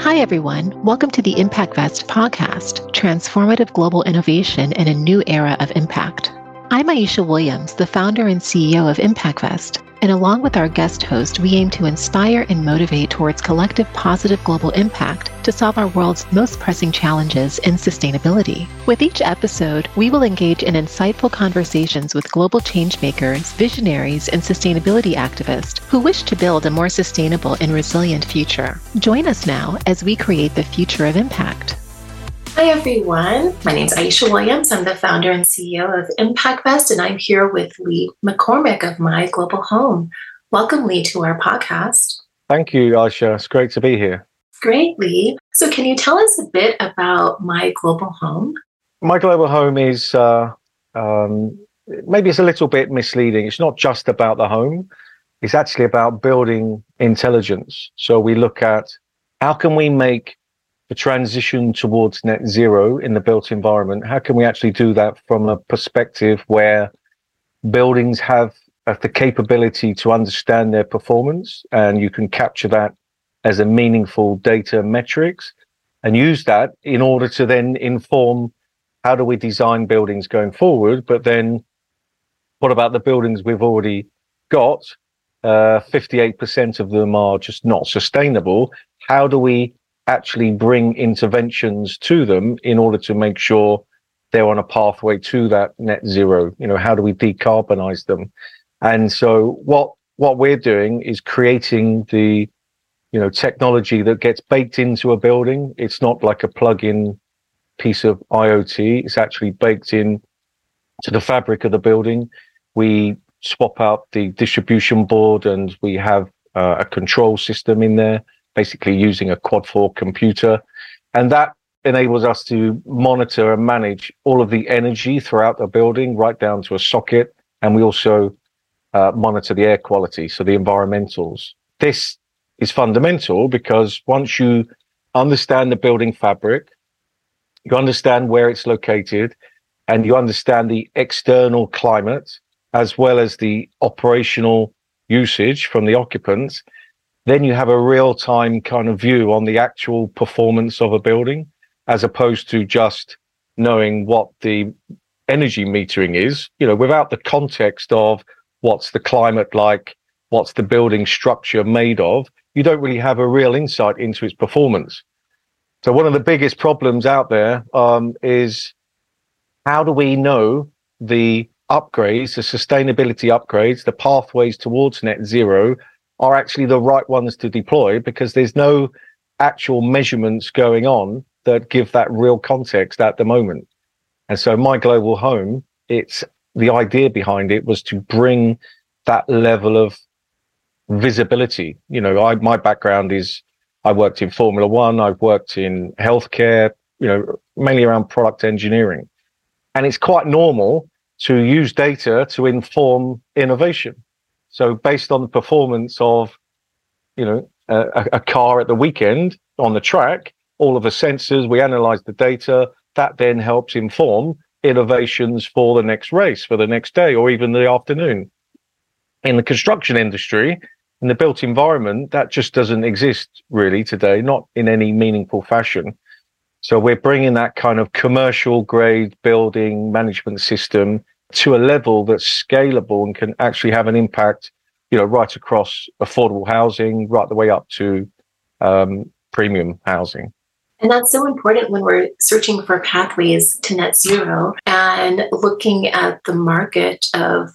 Hi, everyone. Welcome to the ImpactVest podcast, transformative global innovation in a new era of impact. I'm Aisha Williams, the founder and CEO of ImpactVest, and along with our guest host, we aim to inspire and motivate towards collective positive global impact to solve our world's most pressing challenges in sustainability. With each episode, we will engage in insightful conversations with global changemakers, visionaries, and sustainability activists who wish to build a more sustainable and resilient future. Join us now as we create the future of impact. Hi, everyone. My name is Aisha Williams. I'm the founder and CEO of ImpactVest, and I'm here with Lee McCormack of My Global Home. Welcome, Lee, to our podcast. Thank you, Aisha. It's great to be here. Great, Lee. So, can you tell us a bit about My Global Home? My Global Home is uh, um, maybe it's a little bit misleading. It's not just about the home, it's actually about building intelligence. So, we look at how can we make the transition towards net zero in the built environment, how can we actually do that from a perspective where buildings have the capability to understand their performance and you can capture that as a meaningful data metrics and use that in order to then inform how do we design buildings going forward? But then what about the buildings we've already got? Uh, 58% of them are just not sustainable. How do we actually bring interventions to them in order to make sure they're on a pathway to that net zero. You know how do we decarbonize them? And so what what we're doing is creating the you know technology that gets baked into a building. It's not like a plug-in piece of iot it's actually baked in to the fabric of the building. We swap out the distribution board and we have uh, a control system in there basically using a quad core computer. And that enables us to monitor and manage all of the energy throughout the building right down to a socket. And we also uh, monitor the air quality so the environmentals. This is fundamental because once you understand the building fabric, you understand where it's located, and you understand the external climate as well as the operational usage from the occupants, then you have a real time kind of view on the actual performance of a building as opposed to just knowing what the energy metering is, you know, without the context of what's the climate like, what's the building structure made of, you don't really have a real insight into its performance. So one of the biggest problems out there um, is how do we know the upgrades, the sustainability upgrades, the pathways towards net zero are actually the right ones to deploy because there's no actual measurements going on that give that real context at the moment. And so my global home, it's the idea behind it was to bring that level of visibility. You know, I my background is I worked in Formula One, I've worked in healthcare, you know, mainly around product engineering. And it's quite normal to use data to inform innovation. So based on the performance of, you know, a, a car at the weekend on the track, all of the sensors, we analyze the data, that then helps inform innovations for the next race, for the next day, or even the afternoon. In the construction industry, in the built environment, that just doesn't exist really today, not in any meaningful fashion. So we're bringing that kind of commercial grade building management system to a level that's scalable and can actually have an impact, you know, right across affordable housing, right the way up to um, premium housing. And that's so important when we're searching for pathways to net zero and looking at the market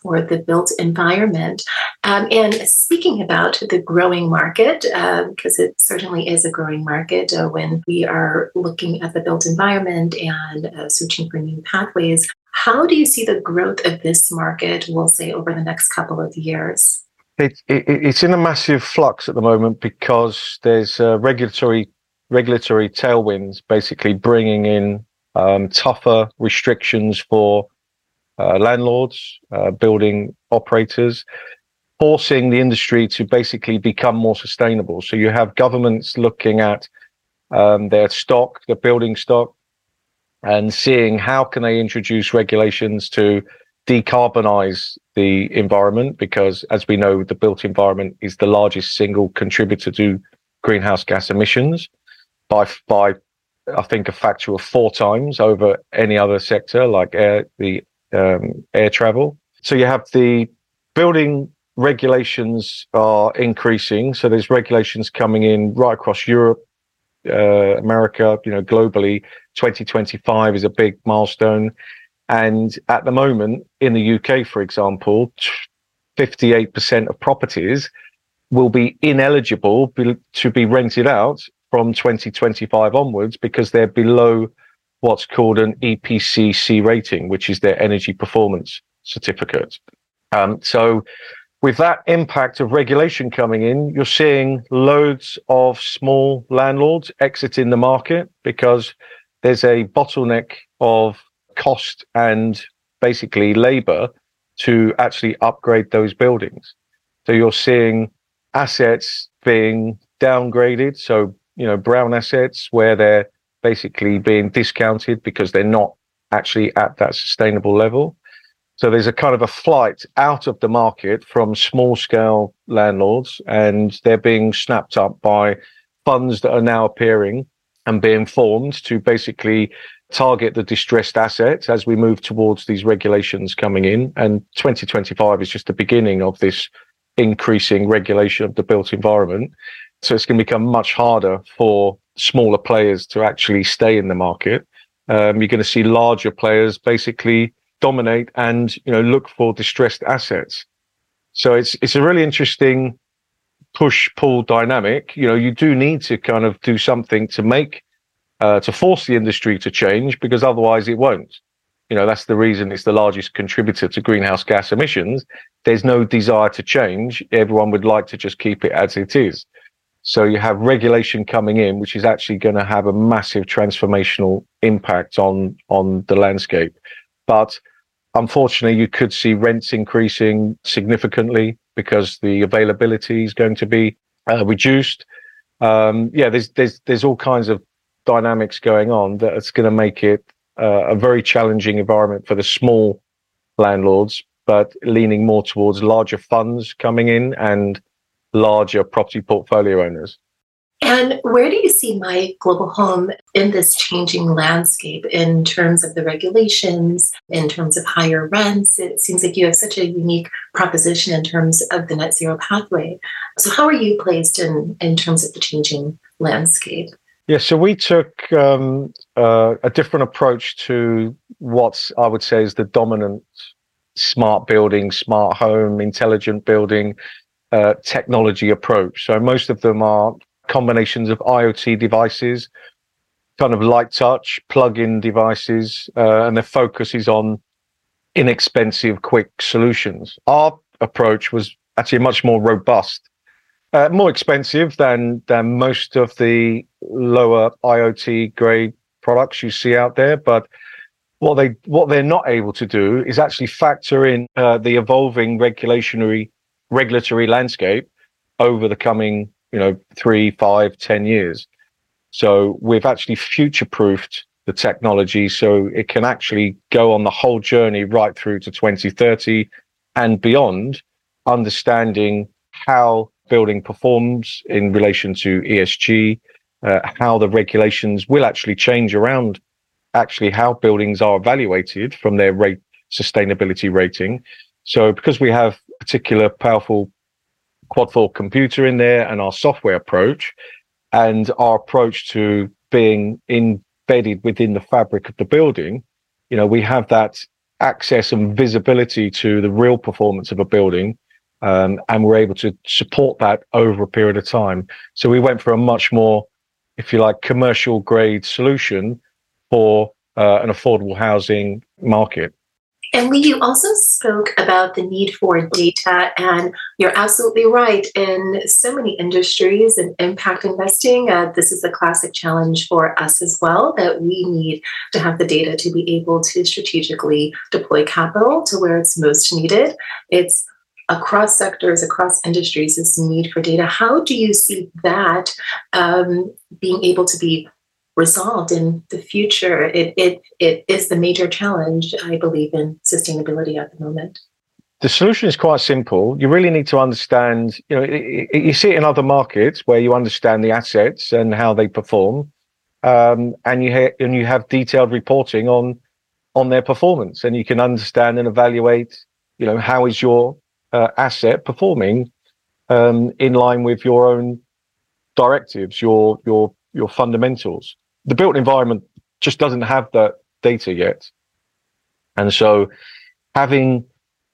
for the built environment. Um, and speaking about the growing market, because uh, it certainly is a growing market uh, when we are looking at the built environment and uh, searching for new pathways, how do you see the growth of this market, we'll say, over the next couple of years? It, it, it's in a massive flux at the moment because there's regulatory regulatory tailwinds, basically bringing in um, tougher restrictions for uh, landlords, uh, building operators, forcing the industry to basically become more sustainable. So you have governments looking at um, their stock, the building stock, and seeing how can they introduce regulations to decarbonize the environment because as we know the built environment is the largest single contributor to greenhouse gas emissions by by I think a factor of four times over any other sector like air the um, air travel. So you have the building regulations are increasing. So there's regulations coming in right across Europe, uh, America, you know, globally. 2025 is a big milestone. And at the moment in the UK, for example, 58% of properties will be ineligible to be rented out from 2025 onwards because they're below what's called an EPCC rating, which is their energy performance certificate. Um, so, with that impact of regulation coming in, you're seeing loads of small landlords exiting the market because there's a bottleneck of cost and basically labor to actually upgrade those buildings. So you're seeing assets being downgraded. So, you know, brown assets where they're basically being discounted because they're not actually at that sustainable level. So there's a kind of a flight out of the market from small scale landlords and they're being snapped up by funds that are now appearing and being formed to basically target the distressed assets as we move towards these regulations coming in. And 2025 is just the beginning of this increasing regulation of the built environment. So it's going to become much harder for smaller players to actually stay in the market. Um, you're going to see larger players basically dominate and you know look for distressed assets. So it's it's a really interesting push pull dynamic. You know, you do need to kind of do something to make uh, to force the industry to change because otherwise it won't. You know, that's the reason it's the largest contributor to greenhouse gas emissions. There's no desire to change. Everyone would like to just keep it as it is. So you have regulation coming in, which is actually going to have a massive transformational impact on on the landscape. But unfortunately, you could see rents increasing significantly because the availability is going to be uh, reduced. Um, yeah, there's there's there's all kinds of dynamics going on that it's going to make it uh, a very challenging environment for the small landlords, but leaning more towards larger funds coming in and larger property portfolio owners. And where do you see my global home in this changing landscape in terms of the regulations, in terms of higher rents? It seems like you have such a unique proposition in terms of the net zero pathway. So, how are you placed in, in terms of the changing landscape? Yeah, so we took um, uh, a different approach to what I would say is the dominant smart building, smart home, intelligent building uh, technology approach. So most of them are combinations of IoT devices, kind of light touch, plug in devices, uh, and their focus is on inexpensive, quick solutions. Our approach was actually much more robust uh, more expensive than than most of the lower IoT grade products you see out there, but what they what they're not able to do is actually factor in uh, the evolving regulatory regulatory landscape over the coming you know three, five, ten years. So we've actually future proofed the technology so it can actually go on the whole journey right through to 2030 and beyond, understanding how building performs in relation to ESG, uh, how the regulations will actually change around actually how buildings are evaluated from their rate sustainability rating. So because we have particular powerful quad core computer in there and our software approach and our approach to being embedded within the fabric of the building, you know, we have that access and visibility to the real performance of a building um, and we're able to support that over a period of time. So we went for a much more, if you like, commercial grade solution for uh, an affordable housing market. And Lee, you also spoke about the need for data, and you're absolutely right. In so many industries and impact investing, uh, this is a classic challenge for us as well that we need to have the data to be able to strategically deploy capital to where it's most needed. It's across sectors, across industries, is the need for data. How do you see that um, being able to be resolved in the future? It, it, it is the major challenge, I believe, in sustainability at the moment. The solution is quite simple. You really need to understand, you know, it, it, you see it in other markets where you understand the assets and how they perform. um, and you ha- and you have detailed reporting on on their performance, and you can understand and evaluate, you know, how is your uh, asset performing um, in line with your own directives, your your your fundamentals. The built environment just doesn't have that data yet, and so having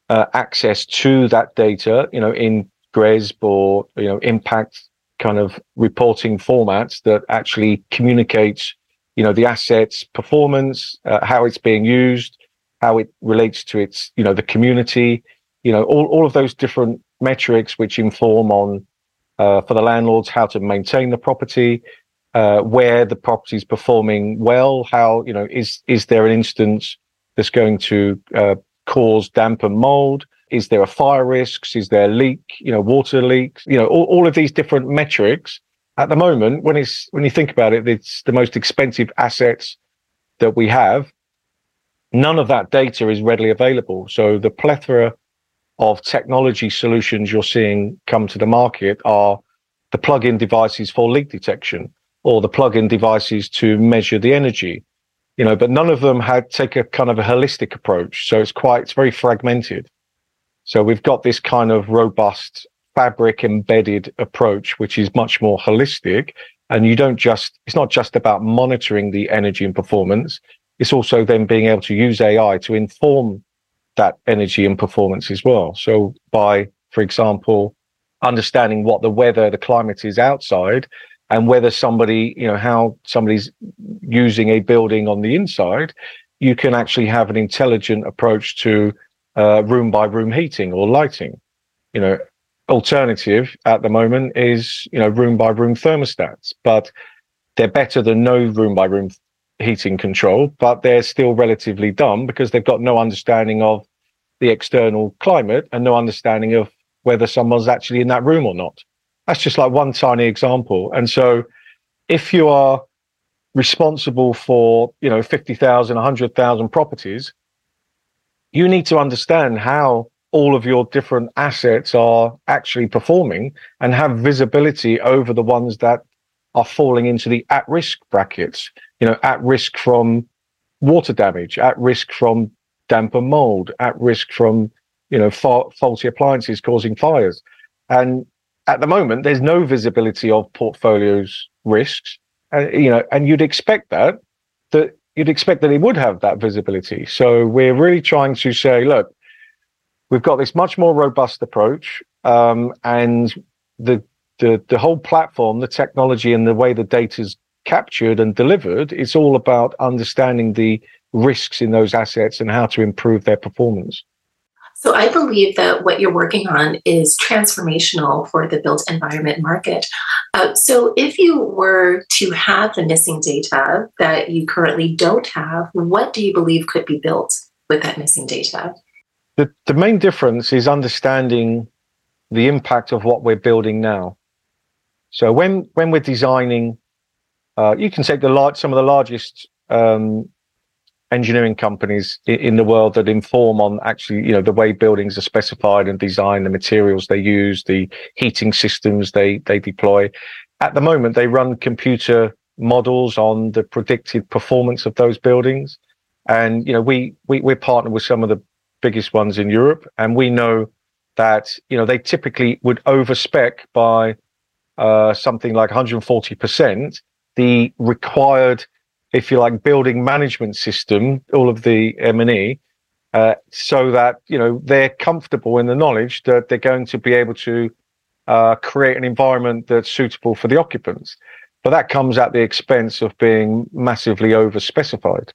uh, access to that data, you know, in GRESB or you know impact kind of reporting formats that actually communicates, you know, the assets performance, uh, how it's being used, how it relates to its, you know, the community, you know, all, all of those different metrics which inform on uh, for the landlords how to maintain the property, uh, where the property is performing well, how you know is is there an instance that's going to uh, cause damp and mold? Is there a fire risks? Is there a leak? You know, water leaks. You know, all, all of these different metrics. At the moment, when it's when you think about it, it's the most expensive assets that we have. None of that data is readily available. So the plethora of technology solutions you're seeing come to the market are the plug-in devices for leak detection or the plug-in devices to measure the energy you know but none of them had take a kind of a holistic approach so it's quite it's very fragmented so we've got this kind of robust fabric embedded approach, which is much more holistic. And you don't just, it's not just about monitoring the energy and performance. It's also then being able to use AI to inform that energy and performance as well. So by, for example, understanding what the weather, the climate is outside and whether somebody, you know, how somebody's using a building on the inside, you can actually have an intelligent approach to uh, room by room heating or lighting. You know, alternative at the moment is you know room by room thermostats, but they're better than no room by room heating control, but they're still relatively dumb because they've got no understanding of the external climate and no understanding of whether someone's actually in that room or not. That's just like one tiny example. And so if you are responsible for, you know, 50,000, 100,000 properties, you need to understand how all of your different assets are actually performing and have visibility over the ones that are falling into the at risk brackets, you know, at risk from water damage, at risk from damp and mold, at risk from, you know, fa- faulty appliances causing fires. And at the moment, there's no visibility of portfolios risks. Uh, you know, and you'd expect that, that you'd expect that it would have that visibility. So we're really trying to say, look, we've got this much more robust approach, um, and the the the whole platform, the technology, and the way the data is captured and delivered, it's all about understanding the risks in those assets and how to improve their performance. So I believe that what you're working on is transformational for the built environment market. Uh, so if you were to have the missing data that you currently don't have, what do you believe could be built with that missing data? The, the main difference is understanding the impact of what we're building now. So when when we're designing, uh, you can take the large some of the largest um, engineering companies in the world that inform on actually, you know, the way buildings are specified and designed, the materials they use, the heating systems they they deploy. At the moment, they run computer models on the predicted performance of those buildings, and you know, we we we're partnered with some of the biggest ones in Europe, and we know that you know they typically would overspec by uh, something like 140 percent the required if you like, building management system, all of the M&E, uh, so that, you know, they're comfortable in the knowledge that they're going to be able to uh, create an environment that's suitable for the occupants. But that comes at the expense of being massively over specified.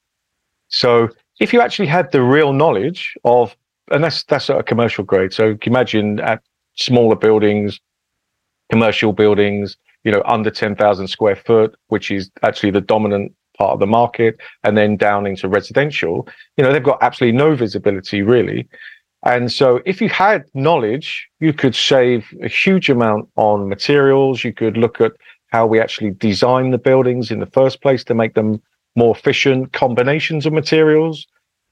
So if you actually had the real knowledge of, and that's, that's at a commercial grade. So imagine at smaller buildings, commercial buildings, you know, under 10,000 square foot, which is actually the dominant part of the market and then down into residential, you know, they've got absolutely no visibility really. And so if you had knowledge, you could save a huge amount on materials. You could look at how we actually design the buildings in the first place to make them more efficient, combinations of materials.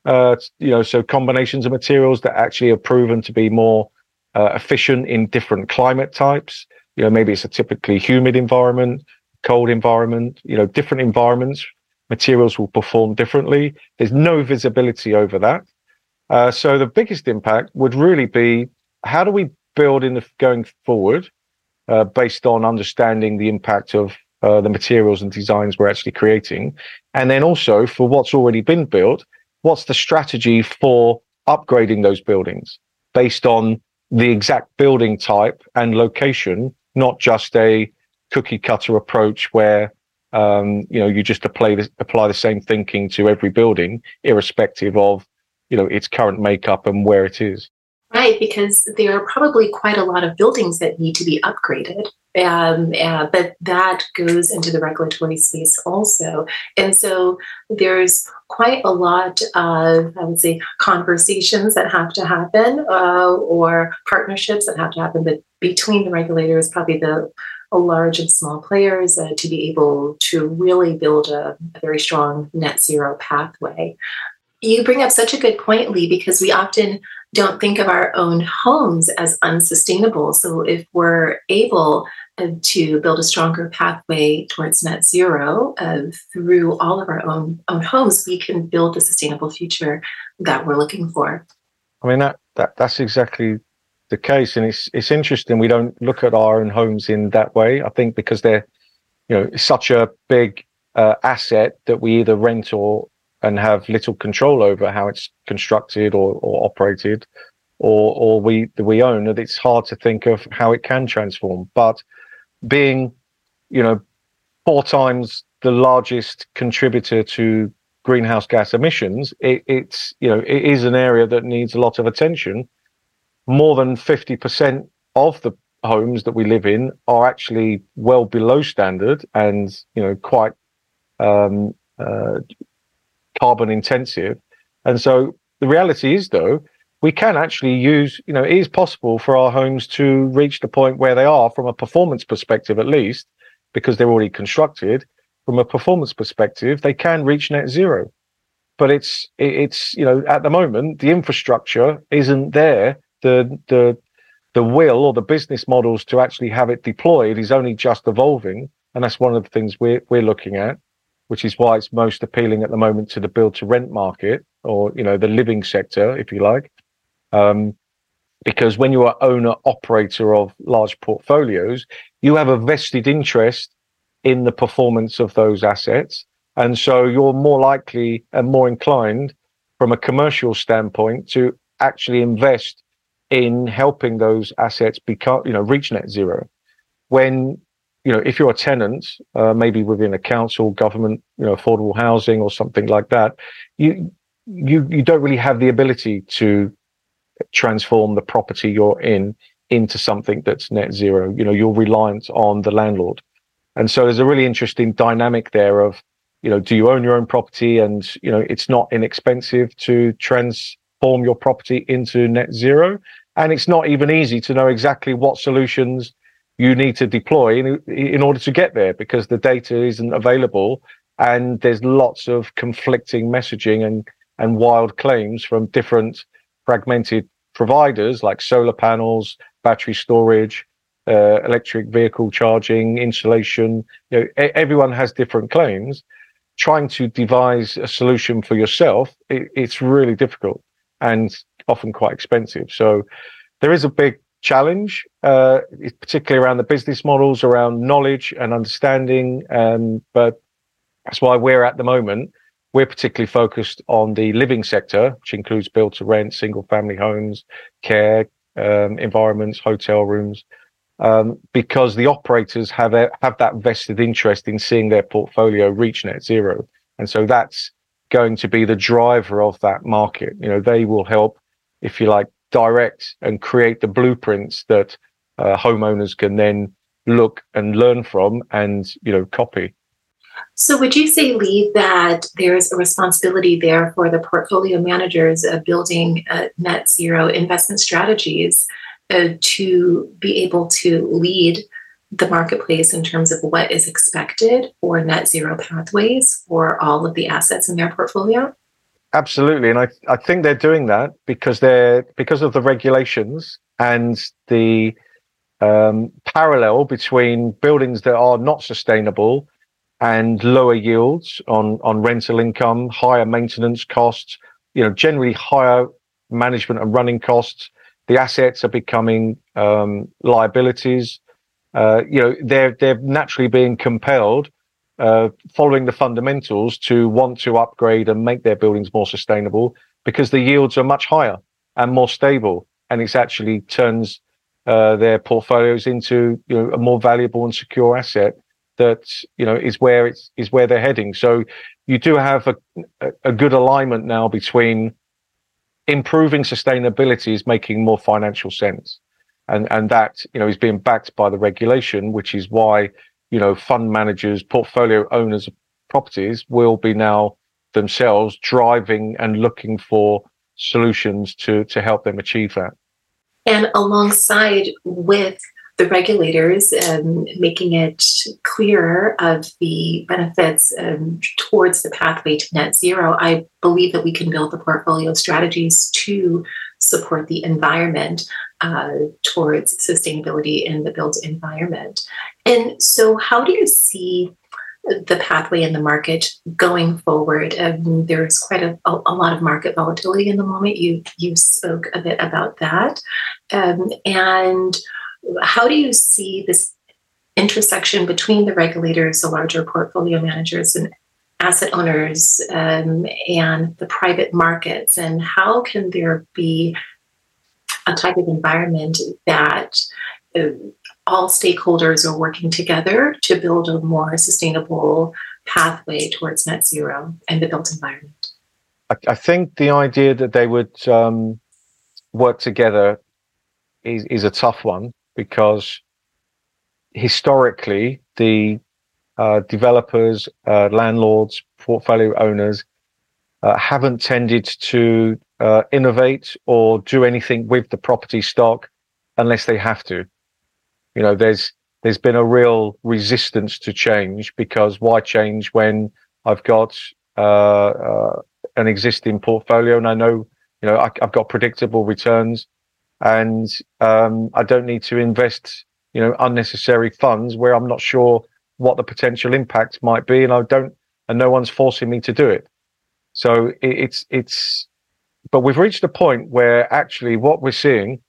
Uh, you know, so combinations of materials that actually are proven to be more uh, efficient in different climate types. You know, maybe it's a typically humid environment cold environment, you know, different environments, materials will perform differently. There's no visibility over that. Uh, so the biggest impact would really be how do we build in the going forward uh, based on understanding the impact of uh, the materials and designs we're actually creating, and then also for what's already been built, what's the strategy for upgrading those buildings based on the exact building type and location, not just a cookie cutter approach where um, you know you just apply the, apply the same thinking to every building, irrespective of you know its current makeup and where it is. Right, because there are probably quite a lot of buildings that need to be upgraded. Um, uh, but that goes into the regulatory space also. And so there's quite a lot of, I would say, conversations that have to happen uh, or partnerships that have to happen but between the regulators, probably the large and small players uh, to be able to really build a, a very strong net zero pathway. You bring up such a good point, Lee, because we often don't think of our own homes as unsustainable. So if we're able uh, to build a stronger pathway towards net zero uh, through all of our own own homes, we can build the sustainable future that we're looking for. I mean that, that that's exactly the case, and it's it's interesting. We don't look at our own homes in that way. I think because they're you know such a big uh, asset that we either rent or and have little control over how it's constructed or, or operated or or we we own that it's hard to think of how it can transform but being you know four times the largest contributor to greenhouse gas emissions it, it's you know it is an area that needs a lot of attention more than 50% of the homes that we live in are actually well below standard and you know quite um, uh, carbon intensive. And so the reality is, though, we can actually use, you know, it is possible for our homes to reach the point where they are from a performance perspective, at least, because they're already constructed. From a performance perspective, they can reach net zero. But it's, it's, you know, at the moment, the infrastructure isn't there. The, the, the will or the business models to actually have it deployed is only just evolving. And that's one of the things we're, we're looking at which is why it's most appealing at the moment to the build to rent market or you know the living sector if you like um, because when you are owner operator of large portfolios you have a vested interest in the performance of those assets and so you're more likely and more inclined from a commercial standpoint to actually invest in helping those assets become you know reach net zero. When you know, if you're a tenant, uh, maybe within a council, government, you know, affordable housing or something like that, you you you don't really have the ability to transform the property you're in into something that's net zero. You know, you're reliant on the landlord, and so there's a really interesting dynamic there of, you know, do you own your own property, and you know, it's not inexpensive to transform your property into net zero, and it's not even easy to know exactly what solutions you need to deploy in, in order to get there because the data isn't available and there's lots of conflicting messaging and and wild claims from different fragmented providers like solar panels, battery storage, uh, electric vehicle charging, insulation. You know, everyone has different claims. Trying to devise a solution for yourself, it, it's really difficult and often quite expensive. So there is a big challenge, uh, particularly around the business models, around knowledge and understanding. Um, but that's why we're at the moment, we're particularly focused on the living sector, which includes build to rent, single family homes, care um, environments, hotel rooms, um, because the operators have a, have that vested interest in seeing their portfolio reach net zero, and so that's going to be the driver of that market. You know, they will help, if you like, direct and create the blueprints that uh, homeowners can then look and learn from and you know copy. So would you say lee that there's a responsibility there for the portfolio managers of building uh, net zero investment strategies uh, to be able to lead the marketplace in terms of what is expected for net zero pathways for all of the assets in their portfolio Absolutely, and I I think they're doing that because they're because of the regulations and the um, parallel between buildings that are not sustainable and lower yields on on rental income, higher maintenance costs, you know, generally higher management and running costs. The assets are becoming um, liabilities. Uh, you know, they're they're naturally being compelled, uh, following the fundamentals, to want to upgrade and make their buildings more sustainable because the yields are much higher and more stable, and it actually turns uh, their portfolios into you know a more valuable and secure asset that you know is where it's is where they're heading. So you do have a a good alignment now between improving sustainability is making more financial sense, and and that you know is being backed by the regulation, which is why you know fund managers, portfolio owners of properties will be now themselves driving and looking for solutions to to help them achieve that. And alongside with the regulators um, making it clearer of the benefits um, towards the pathway to net zero, I believe that we can build the portfolio strategies to support the environment uh, towards sustainability in the built environment. And so, how do you see the pathway in the market going forward. Um, there's quite a, a, lot of market volatility in the moment. You you spoke a bit about that, um, and how do you see this intersection between the regulators, the larger portfolio managers, and asset owners, um, and the private markets, and how can there be a type of environment that uh, all stakeholders are working together to build a more sustainable pathway towards net zero and the built environment. I, I think the idea that they would um, work together is, is a tough one because historically the uh, developers, uh, landlords, portfolio owners uh, haven't tended to uh, innovate or do anything with the property stock unless they have to you know there's there's been a real resistance to change because why change when I've got uh, uh, an existing portfolio and I know you know I, have got predictable returns and um, I don't need to invest you know unnecessary funds where I'm not sure what the potential impact might be and I don't and no one's forcing me to do it. So it, it's it's but we've reached a point where actually what we're seeing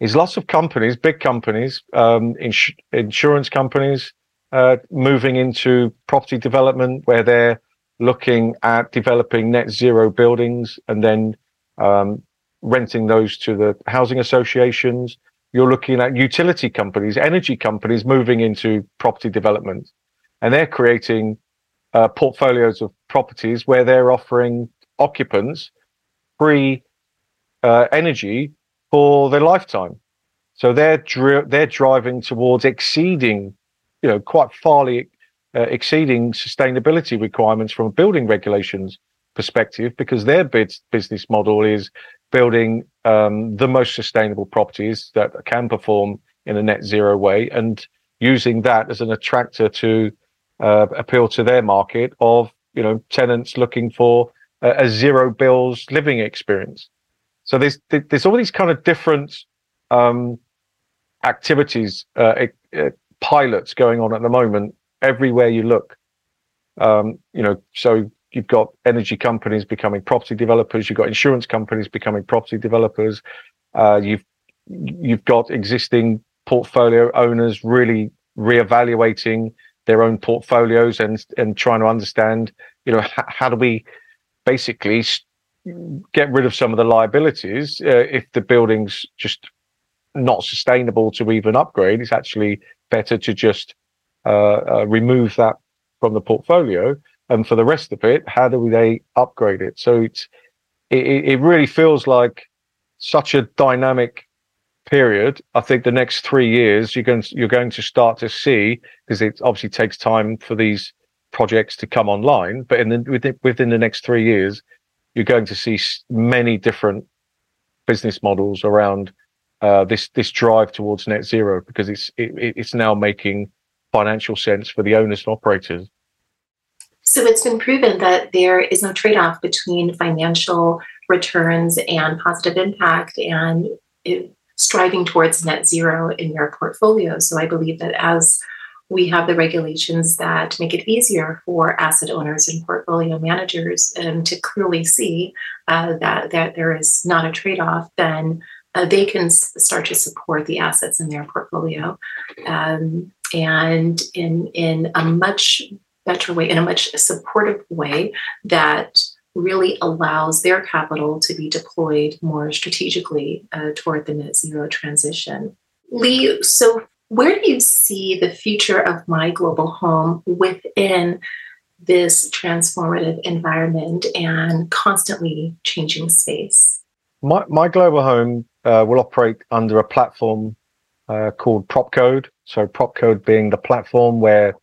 is lots of companies, big companies, um, ins- insurance companies, uh, moving into property development where they're looking at developing net zero buildings and then um, renting those to the housing associations. You're looking at utility companies, energy companies moving into property development, and they're creating uh, portfolios of properties where they're offering occupants free uh, energy for their lifetime. So they're dri- they're driving towards exceeding, you know, quite farly uh, exceeding sustainability requirements from a building regulations perspective because their bid- business model is building um, the most sustainable properties that can perform in a net zero way and using that as an attractor to uh, appeal to their market of you know tenants looking for a, a zero bills living experience so there's there's all these kind of different um, activities, uh, pilots going on at the moment everywhere you look. Um, you know, so you've got energy companies becoming property developers, you've got insurance companies becoming property developers, uh, you've you've got existing portfolio owners really reevaluating their own portfolios and and trying to understand, you know, h- how do we basically get rid of some of the liabilities uh, if the building's just not sustainable to even upgrade. It's actually better to just uh, uh, remove that from the portfolio. And for the rest of it, how do they upgrade it? So it's it, it really feels like such a dynamic period. I think the next three years you're going to, you're going to start to see because it obviously takes time for these projects to come online. But in the, within, within the next three years, you're going to see many different business models around uh, this this drive towards net zero because it's it, it's now making financial sense for the owners and operators. So it's been proven that there is no trade-off between financial returns and positive impact, and it, striving towards net zero in your portfolio. So I believe that as we have the regulations that make it easier for asset owners and portfolio managers um, to clearly see uh, that, that there is not a trade off, then uh, they can s- start to support the assets in their portfolio. Um, and in, in a much better way, in a much supportive way that really allows their capital to be deployed more strategically uh, toward the net zero transition. Lee, so where do you see the future of my global home within this transformative environment and constantly changing space? My, my global home uh, will operate under a platform uh, called PropCode. So, PropCode being the platform where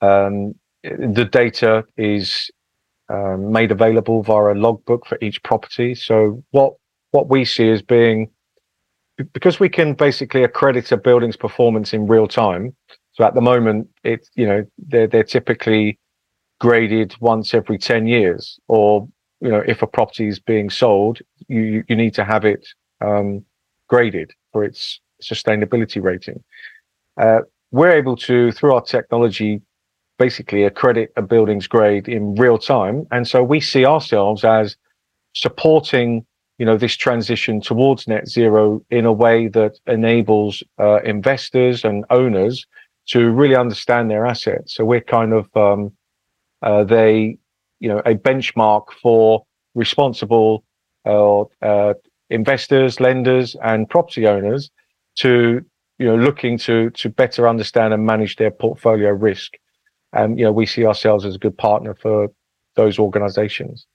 um, the data is um, made available via a logbook for each property. So, what what we see as being because we can basically accredit a building's performance in real time. So at the moment, it's you know they're they're typically graded once every ten years, or you know if a property is being sold, you you need to have it um, graded for its sustainability rating. Uh, we're able to through our technology basically accredit a building's grade in real time, and so we see ourselves as supporting you know this transition towards net zero in a way that enables uh, investors and owners to really understand their assets. So we're kind of um, uh, they you know a benchmark for responsible uh, uh investors, lenders, and property owners to you know looking to to better understand and manage their portfolio risk. And you know we see ourselves as a good partner for those organizations.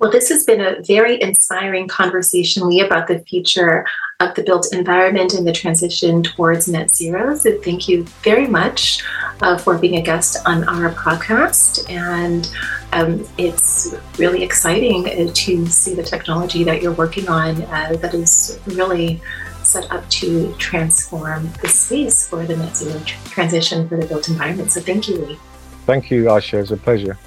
Well, this has been a very inspiring conversation, Lee, about the future of the built environment and the transition towards net zero. So, thank you very much uh, for being a guest on our podcast. And um, it's really exciting uh, to see the technology that you're working on uh, that is really set up to transform the space for the net zero transition for the built environment. So, thank you, Lee. Thank you, Aisha. It's a pleasure.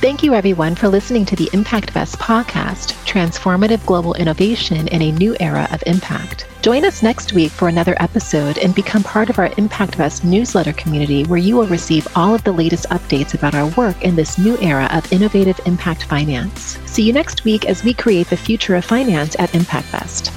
Thank you, everyone, for listening to the ImpactVest podcast, Transformative Global Innovation in a New Era of Impact. Join us next week for another episode and become part of our ImpactVest newsletter community, where you will receive all of the latest updates about our work in this new era of innovative impact finance. See you next week as we create the future of finance at ImpactVest.